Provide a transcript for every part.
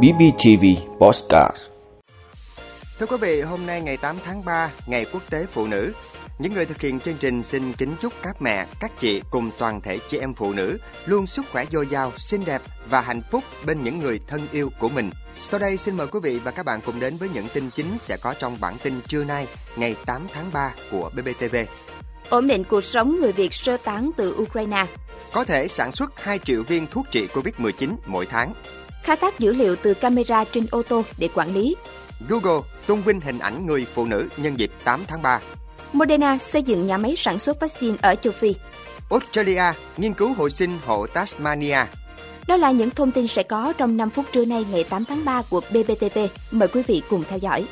BBTV Postcard Thưa quý vị, hôm nay ngày 8 tháng 3, Ngày Quốc tế Phụ nữ. Những người thực hiện chương trình xin kính chúc các mẹ, các chị cùng toàn thể chị em phụ nữ luôn sức khỏe dồi dào, xinh đẹp và hạnh phúc bên những người thân yêu của mình. Sau đây xin mời quý vị và các bạn cùng đến với những tin chính sẽ có trong bản tin trưa nay, ngày 8 tháng 3 của BBTV. Ổn định cuộc sống người Việt sơ tán từ Ukraine. Có thể sản xuất 2 triệu viên thuốc trị COVID-19 mỗi tháng. Khai thác dữ liệu từ camera trên ô tô để quản lý. Google tôn vinh hình ảnh người phụ nữ nhân dịp 8 tháng 3. Moderna xây dựng nhà máy sản xuất vaccine ở châu Phi. Australia nghiên cứu hồi sinh hộ Tasmania. Đó là những thông tin sẽ có trong 5 phút trưa nay ngày 8 tháng 3 của BBTV. Mời quý vị cùng theo dõi.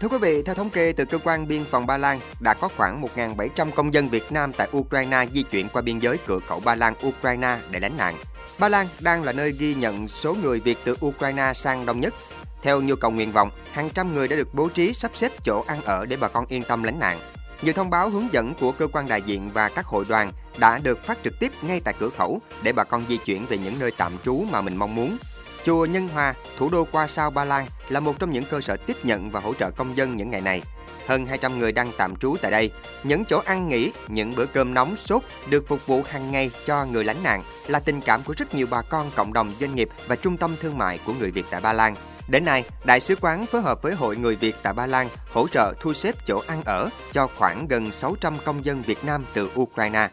Thưa quý vị, theo thống kê từ cơ quan biên phòng Ba Lan, đã có khoảng 1.700 công dân Việt Nam tại Ukraine di chuyển qua biên giới cửa khẩu Ba Lan Ukraine để lánh nạn. Ba Lan đang là nơi ghi nhận số người Việt từ Ukraine sang đông nhất. Theo nhu cầu nguyện vọng, hàng trăm người đã được bố trí sắp xếp chỗ ăn ở để bà con yên tâm lánh nạn. Nhiều thông báo hướng dẫn của cơ quan đại diện và các hội đoàn đã được phát trực tiếp ngay tại cửa khẩu để bà con di chuyển về những nơi tạm trú mà mình mong muốn. Chùa Nhân Hòa, thủ đô qua sao Ba Lan là một trong những cơ sở tiếp nhận và hỗ trợ công dân những ngày này. Hơn 200 người đang tạm trú tại đây. Những chỗ ăn nghỉ, những bữa cơm nóng sốt được phục vụ hàng ngày cho người lánh nạn là tình cảm của rất nhiều bà con cộng đồng doanh nghiệp và trung tâm thương mại của người Việt tại Ba Lan. Đến nay, Đại sứ quán phối hợp với Hội Người Việt tại Ba Lan hỗ trợ thu xếp chỗ ăn ở cho khoảng gần 600 công dân Việt Nam từ Ukraine.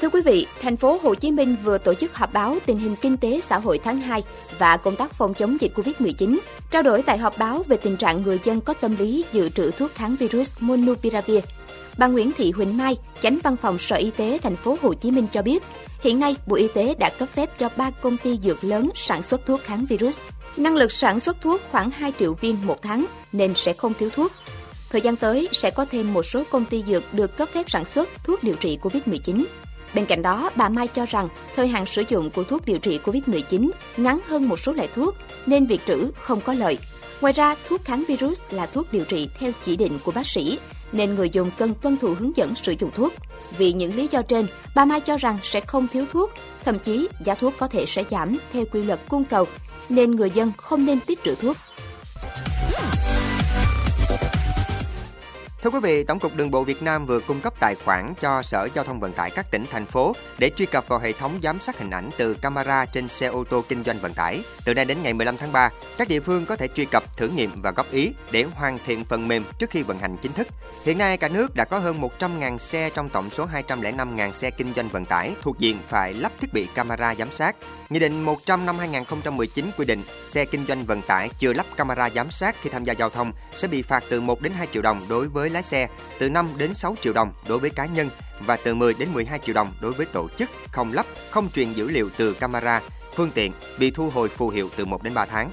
Thưa quý vị, thành phố Hồ Chí Minh vừa tổ chức họp báo tình hình kinh tế xã hội tháng 2 và công tác phòng chống dịch Covid-19, trao đổi tại họp báo về tình trạng người dân có tâm lý dự trữ thuốc kháng virus Monupiravir. Bà Nguyễn Thị Huỳnh Mai, chánh văn phòng Sở Y tế thành phố Hồ Chí Minh cho biết, hiện nay Bộ Y tế đã cấp phép cho 3 công ty dược lớn sản xuất thuốc kháng virus. Năng lực sản xuất thuốc khoảng 2 triệu viên một tháng nên sẽ không thiếu thuốc. Thời gian tới sẽ có thêm một số công ty dược được cấp phép sản xuất thuốc điều trị COVID-19. Bên cạnh đó, bà Mai cho rằng thời hạn sử dụng của thuốc điều trị COVID-19 ngắn hơn một số loại thuốc nên việc trữ không có lợi. Ngoài ra, thuốc kháng virus là thuốc điều trị theo chỉ định của bác sĩ nên người dùng cần tuân thủ hướng dẫn sử dụng thuốc. Vì những lý do trên, bà Mai cho rằng sẽ không thiếu thuốc, thậm chí giá thuốc có thể sẽ giảm theo quy luật cung cầu nên người dân không nên tích trữ thuốc. Thưa quý vị, Tổng cục Đường bộ Việt Nam vừa cung cấp tài khoản cho Sở Giao thông Vận tải các tỉnh, thành phố để truy cập vào hệ thống giám sát hình ảnh từ camera trên xe ô tô kinh doanh vận tải. Từ nay đến ngày 15 tháng 3, các địa phương có thể truy cập, thử nghiệm và góp ý để hoàn thiện phần mềm trước khi vận hành chính thức. Hiện nay, cả nước đã có hơn 100.000 xe trong tổng số 205.000 xe kinh doanh vận tải thuộc diện phải lắp thiết bị camera giám sát. Nghị định 100 năm 2019 quy định xe kinh doanh vận tải chưa lắp camera giám sát khi tham gia giao thông sẽ bị phạt từ 1 đến 2 triệu đồng đối với lái xe, từ 5 đến 6 triệu đồng đối với cá nhân và từ 10 đến 12 triệu đồng đối với tổ chức không lắp, không truyền dữ liệu từ camera, phương tiện bị thu hồi phù hiệu từ 1 đến 3 tháng.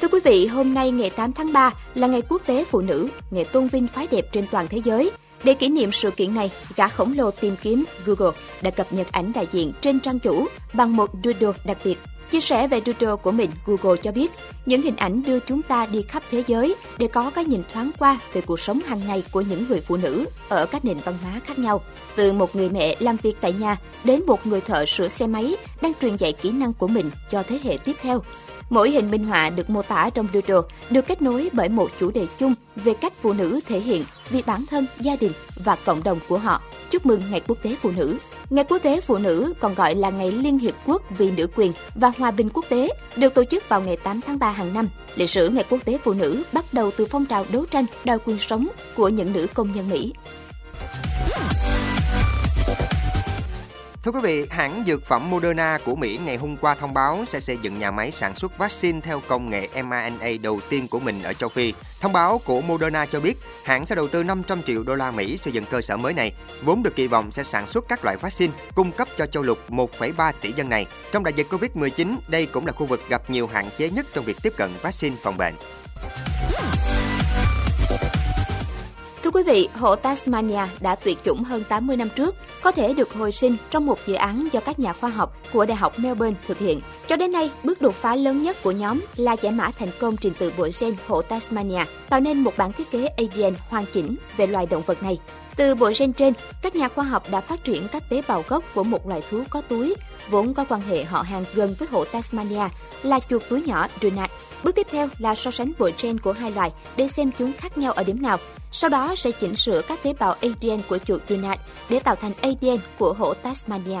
Thưa quý vị, hôm nay ngày 8 tháng 3 là ngày quốc tế phụ nữ, ngày tôn vinh phái đẹp trên toàn thế giới. Để kỷ niệm sự kiện này, gã khổng lồ tìm kiếm Google đã cập nhật ảnh đại diện trên trang chủ bằng một doodle đặc biệt. Chia sẻ về doodle của mình, Google cho biết những hình ảnh đưa chúng ta đi khắp thế giới để có cái nhìn thoáng qua về cuộc sống hàng ngày của những người phụ nữ ở các nền văn hóa khác nhau. Từ một người mẹ làm việc tại nhà đến một người thợ sửa xe máy đang truyền dạy kỹ năng của mình cho thế hệ tiếp theo. Mỗi hình minh họa được mô tả trong doodle được kết nối bởi một chủ đề chung về cách phụ nữ thể hiện vì bản thân, gia đình và cộng đồng của họ. Chúc mừng Ngày Quốc tế Phụ nữ. Ngày Quốc tế Phụ nữ, còn gọi là Ngày Liên Hiệp Quốc vì nữ quyền và hòa bình quốc tế, được tổ chức vào ngày 8 tháng 3 hàng năm. Lịch sử Ngày Quốc tế Phụ nữ bắt đầu từ phong trào đấu tranh, đòi quyền sống của những nữ công nhân Mỹ. Thưa quý vị, hãng dược phẩm Moderna của Mỹ ngày hôm qua thông báo sẽ xây dựng nhà máy sản xuất vaccine theo công nghệ mRNA đầu tiên của mình ở châu Phi. Thông báo của Moderna cho biết, hãng sẽ đầu tư 500 triệu đô la Mỹ xây dựng cơ sở mới này, vốn được kỳ vọng sẽ sản xuất các loại vaccine cung cấp cho châu lục 1,3 tỷ dân này. Trong đại dịch Covid-19, đây cũng là khu vực gặp nhiều hạn chế nhất trong việc tiếp cận vaccine phòng bệnh. Quý vị, hộ Tasmania đã tuyệt chủng hơn 80 năm trước, có thể được hồi sinh trong một dự án do các nhà khoa học của Đại học Melbourne thực hiện. Cho đến nay, bước đột phá lớn nhất của nhóm là giải mã thành công trình tự bộ gen hộ Tasmania, tạo nên một bản thiết kế ADN hoàn chỉnh về loài động vật này. Từ bộ gen trên, các nhà khoa học đã phát triển các tế bào gốc của một loài thú có túi, vốn có quan hệ họ hàng gần với hộ Tasmania là chuột túi nhỏ Dunat. Bước tiếp theo là so sánh bộ gen của hai loài để xem chúng khác nhau ở điểm nào. Sau đó sẽ chỉnh sửa các tế bào ADN của chuột Dunat để tạo thành ADN của hổ Tasmania.